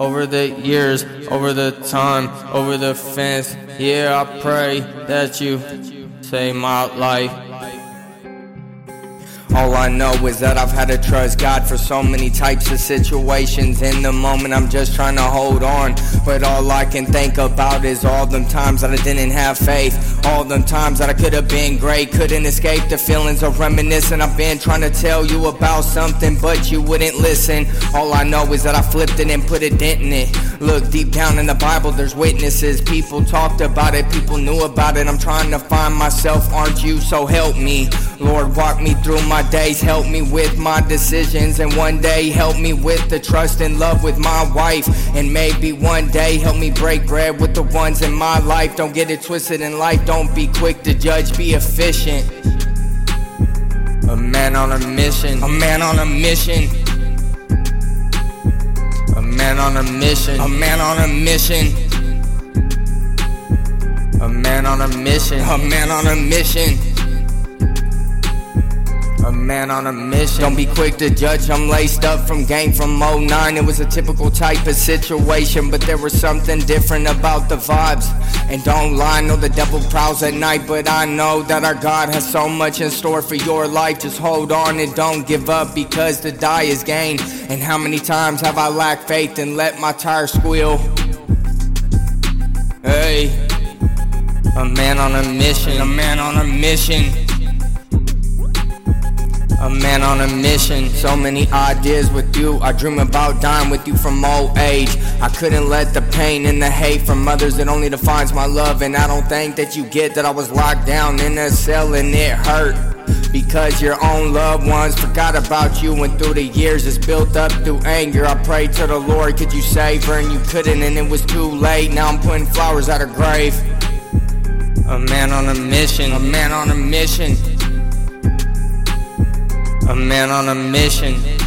Over the years, over the time, over the fence. Yeah, I pray that you save my life. All I know is that I've had to trust God for so many types of situations. In the moment, I'm just trying to hold on. But all I can think about is all them times that I didn't have faith. All them times that I could have been great. Couldn't escape the feelings of reminiscing. I've been trying to tell you about something, but you wouldn't listen. All I know is that I flipped it and put a dent in it. Look deep down in the Bible, there's witnesses. People talked about it, people knew about it. I'm trying to find myself, aren't you? So help me. Lord, walk me through my days, help me with my decisions, and one day help me with the trust and love with my wife. And maybe one day help me break bread with the ones in my life. Don't get it twisted in life, don't be quick to judge, be efficient. A man on a mission, a man on a mission. A man on a mission, a man on a mission. A man on a mission, a man on a mission. Man on a mission. Don't be quick to judge. I'm laced up from game from 09. It was a typical type of situation, but there was something different about the vibes. And don't lie, know the devil prowls at night, but I know that our God has so much in store for your life. Just hold on and don't give up because to die is gain. And how many times have I lacked faith and let my tires squeal? Hey, a man on a mission, a man on a mission. A man on a mission, so many ideas with you. I dream about dying with you from old age. I couldn't let the pain and the hate from others that only defines my love. And I don't think that you get that I was locked down in a cell and it hurt. Because your own loved ones forgot about you and through the years it's built up through anger. I prayed to the Lord, could you save her? And you couldn't, and it was too late. Now I'm putting flowers at her grave. A man on a mission, a man on a mission. A man on a mission.